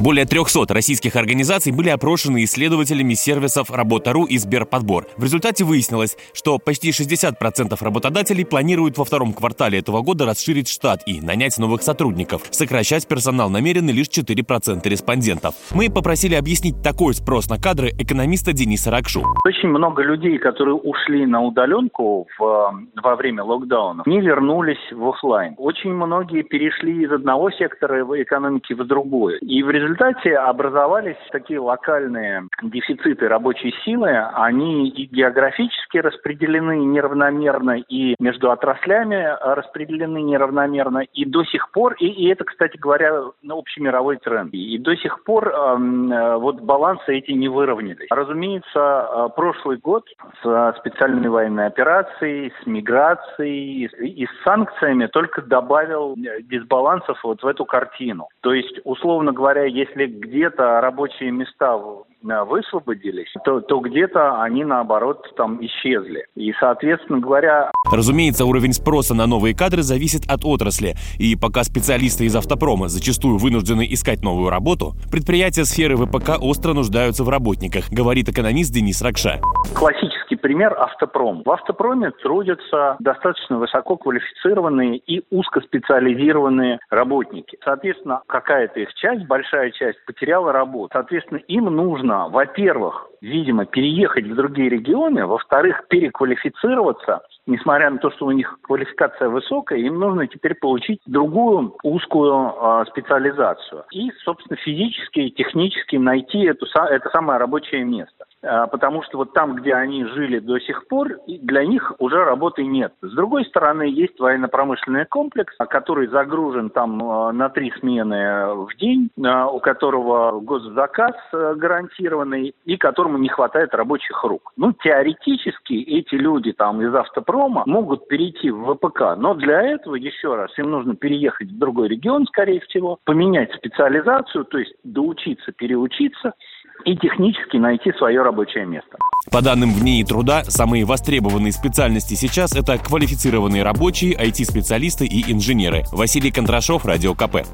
Более 300 российских организаций были опрошены исследователями сервисов Работа.ру и Сберподбор. В результате выяснилось, что почти 60% работодателей планируют во втором квартале этого года расширить штат и нанять новых сотрудников. Сокращать персонал намерены лишь 4% респондентов. Мы попросили объяснить такой спрос на кадры экономиста Дениса Ракшу. Очень много людей, которые ушли на удаленку в, во время локдауна, не вернулись в офлайн. Очень многие перешли из одного сектора экономики в другой. И в результате результате образовались такие локальные дефициты рабочей силы. Они и географически распределены неравномерно, и между отраслями распределены неравномерно. И до сих пор, и, и это, кстати говоря, общемировой тренд. И до сих пор э, вот балансы эти не выровнялись. Разумеется, э, прошлый год с специальной военной операцией, с миграцией и с санкциями только добавил дисбалансов вот в эту картину. То есть, условно говоря, если где-то рабочие места высвободились, то, то где-то они, наоборот, там исчезли. И, соответственно говоря... Разумеется, уровень спроса на новые кадры зависит от отрасли. И пока специалисты из автопрома зачастую вынуждены искать новую работу, предприятия сферы ВПК остро нуждаются в работниках, говорит экономист Денис Ракша. Классический пример – автопром. В автопроме трудятся достаточно высококвалифицированные и узкоспециализированные работники. Соответственно, какая-то их часть, большая часть, потеряла работу. Соответственно, им нужно, во-первых, видимо, переехать в другие регионы, во-вторых, переквалифицироваться, несмотря на то, что у них квалификация высокая, им нужно теперь получить другую узкую э, специализацию. И, собственно, физически и технически найти эту, это самое рабочее место. А, потому что вот там, где они жили до сих пор, для них уже работы нет. С другой стороны, есть военно-промышленный комплекс, который загружен там а, на три смены в день, а, у которого госзаказ гарантированный и которому не хватает рабочих рук. Ну, теоретически эти люди там из автопрома могут перейти в ВПК, но для этого, еще раз, им нужно переехать в другой регион, скорее всего, поменять специализацию, то есть доучиться, переучиться, и технически найти свое рабочее место. По данным в НИИ труда, самые востребованные специальности сейчас это квалифицированные рабочие, IT-специалисты и инженеры. Василий Контрашов, Радио КП.